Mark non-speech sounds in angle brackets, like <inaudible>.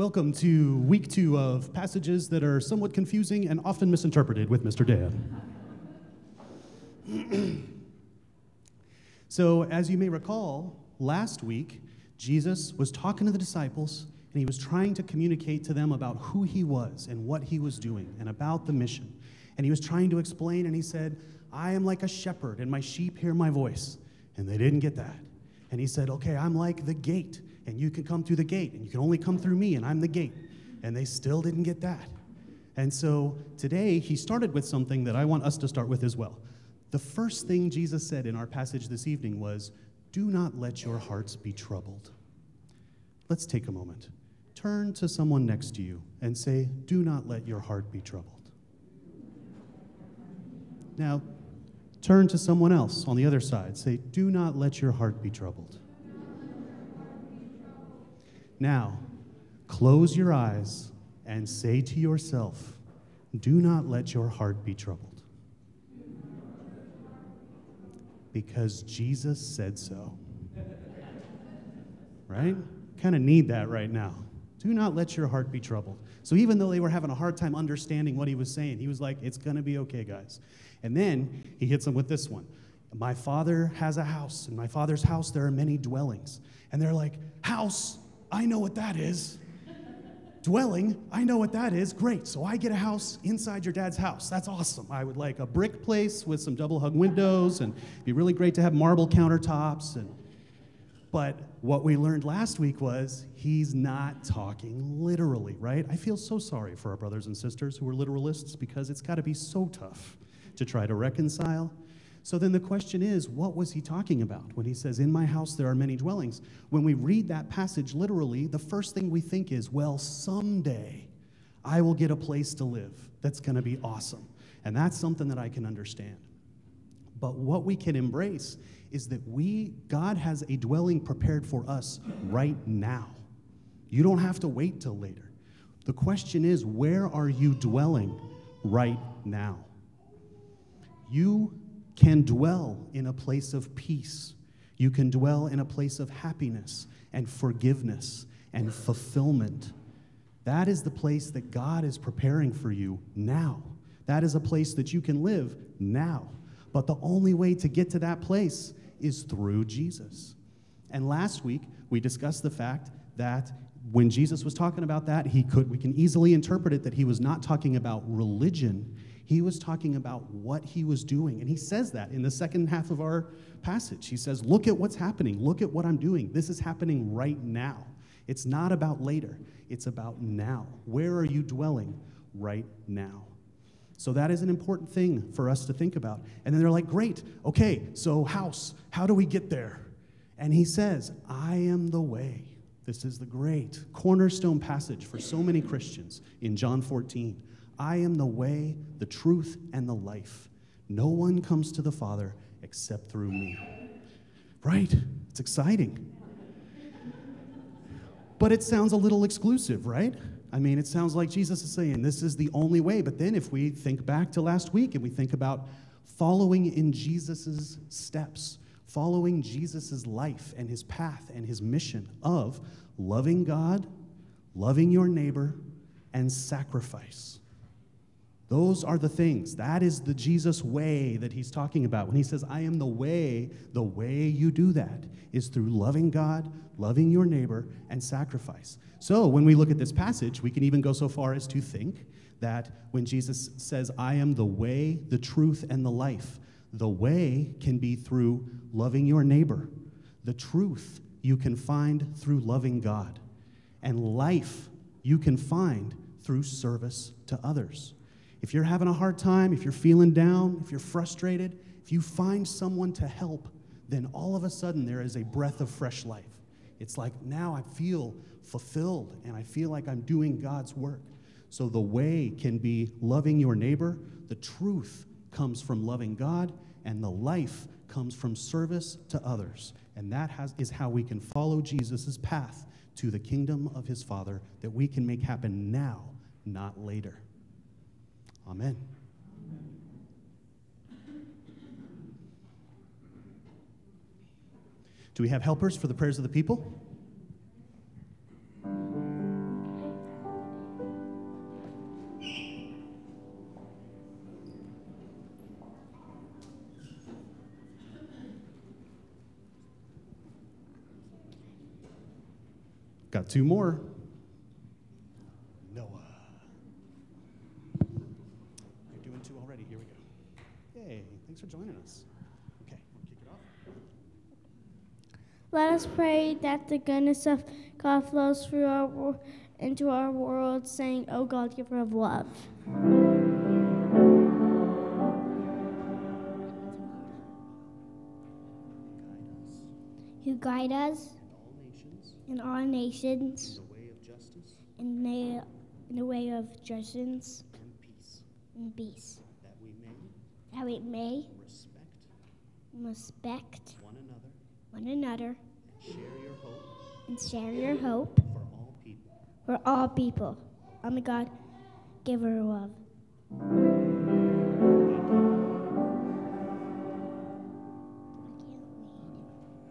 Welcome to week two of passages that are somewhat confusing and often misinterpreted with Mr. Dan. <clears throat> so, as you may recall, last week, Jesus was talking to the disciples and he was trying to communicate to them about who he was and what he was doing and about the mission. And he was trying to explain, and he said, I am like a shepherd, and my sheep hear my voice. And they didn't get that. And he said, Okay, I'm like the gate and you can come through the gate, and you can only come through me, and I'm the gate. And they still didn't get that. And so today, he started with something that I want us to start with as well. The first thing Jesus said in our passage this evening was, Do not let your hearts be troubled. Let's take a moment. Turn to someone next to you and say, Do not let your heart be troubled. Now, turn to someone else on the other side. Say, Do not let your heart be troubled. Now, close your eyes and say to yourself, Do not let your heart be troubled. Because Jesus said so. Right? Kind of need that right now. Do not let your heart be troubled. So, even though they were having a hard time understanding what he was saying, he was like, It's going to be okay, guys. And then he hits them with this one My father has a house. In my father's house, there are many dwellings. And they're like, House? I know what that is. Dwelling, I know what that is. Great. So I get a house inside your dad's house. That's awesome. I would like a brick place with some double hung windows and it'd be really great to have marble countertops and but what we learned last week was he's not talking literally, right? I feel so sorry for our brothers and sisters who are literalists because it's got to be so tough to try to reconcile so then the question is, what was he talking about when he says, In my house there are many dwellings? When we read that passage literally, the first thing we think is, Well, someday I will get a place to live that's going to be awesome. And that's something that I can understand. But what we can embrace is that we, God has a dwelling prepared for us right now. You don't have to wait till later. The question is, where are you dwelling right now? You can dwell in a place of peace. You can dwell in a place of happiness and forgiveness and fulfillment. That is the place that God is preparing for you now. That is a place that you can live now. But the only way to get to that place is through Jesus. And last week, we discussed the fact that when Jesus was talking about that, he could we can easily interpret it that he was not talking about religion, he was talking about what he was doing. And he says that in the second half of our passage. He says, Look at what's happening. Look at what I'm doing. This is happening right now. It's not about later, it's about now. Where are you dwelling right now? So that is an important thing for us to think about. And then they're like, Great, okay, so house, how do we get there? And he says, I am the way. This is the great cornerstone passage for so many Christians in John 14. I am the way, the truth, and the life. No one comes to the Father except through me. Right? It's exciting. But it sounds a little exclusive, right? I mean, it sounds like Jesus is saying this is the only way. But then if we think back to last week and we think about following in Jesus' steps, following Jesus' life and his path and his mission of loving God, loving your neighbor, and sacrifice. Those are the things. That is the Jesus way that he's talking about. When he says, I am the way, the way you do that is through loving God, loving your neighbor, and sacrifice. So when we look at this passage, we can even go so far as to think that when Jesus says, I am the way, the truth, and the life, the way can be through loving your neighbor. The truth you can find through loving God. And life you can find through service to others. If you're having a hard time, if you're feeling down, if you're frustrated, if you find someone to help, then all of a sudden there is a breath of fresh life. It's like now I feel fulfilled and I feel like I'm doing God's work. So the way can be loving your neighbor, the truth comes from loving God, and the life comes from service to others. And that has, is how we can follow Jesus' path to the kingdom of his Father that we can make happen now, not later. Amen. Do we have helpers for the prayers of the people? Got two more. Thanks for joining us. Okay, we'll kick it off. Let us pray that the goodness of God flows through our into our world, saying, "O God, giver of love." Who guide us in all nations in our nations in the way of justice in the in the way of justice and peace, and peace, we may may respect respect one another one another and share your hope and share your hope for all people. for all people. I'm the God, giver of love.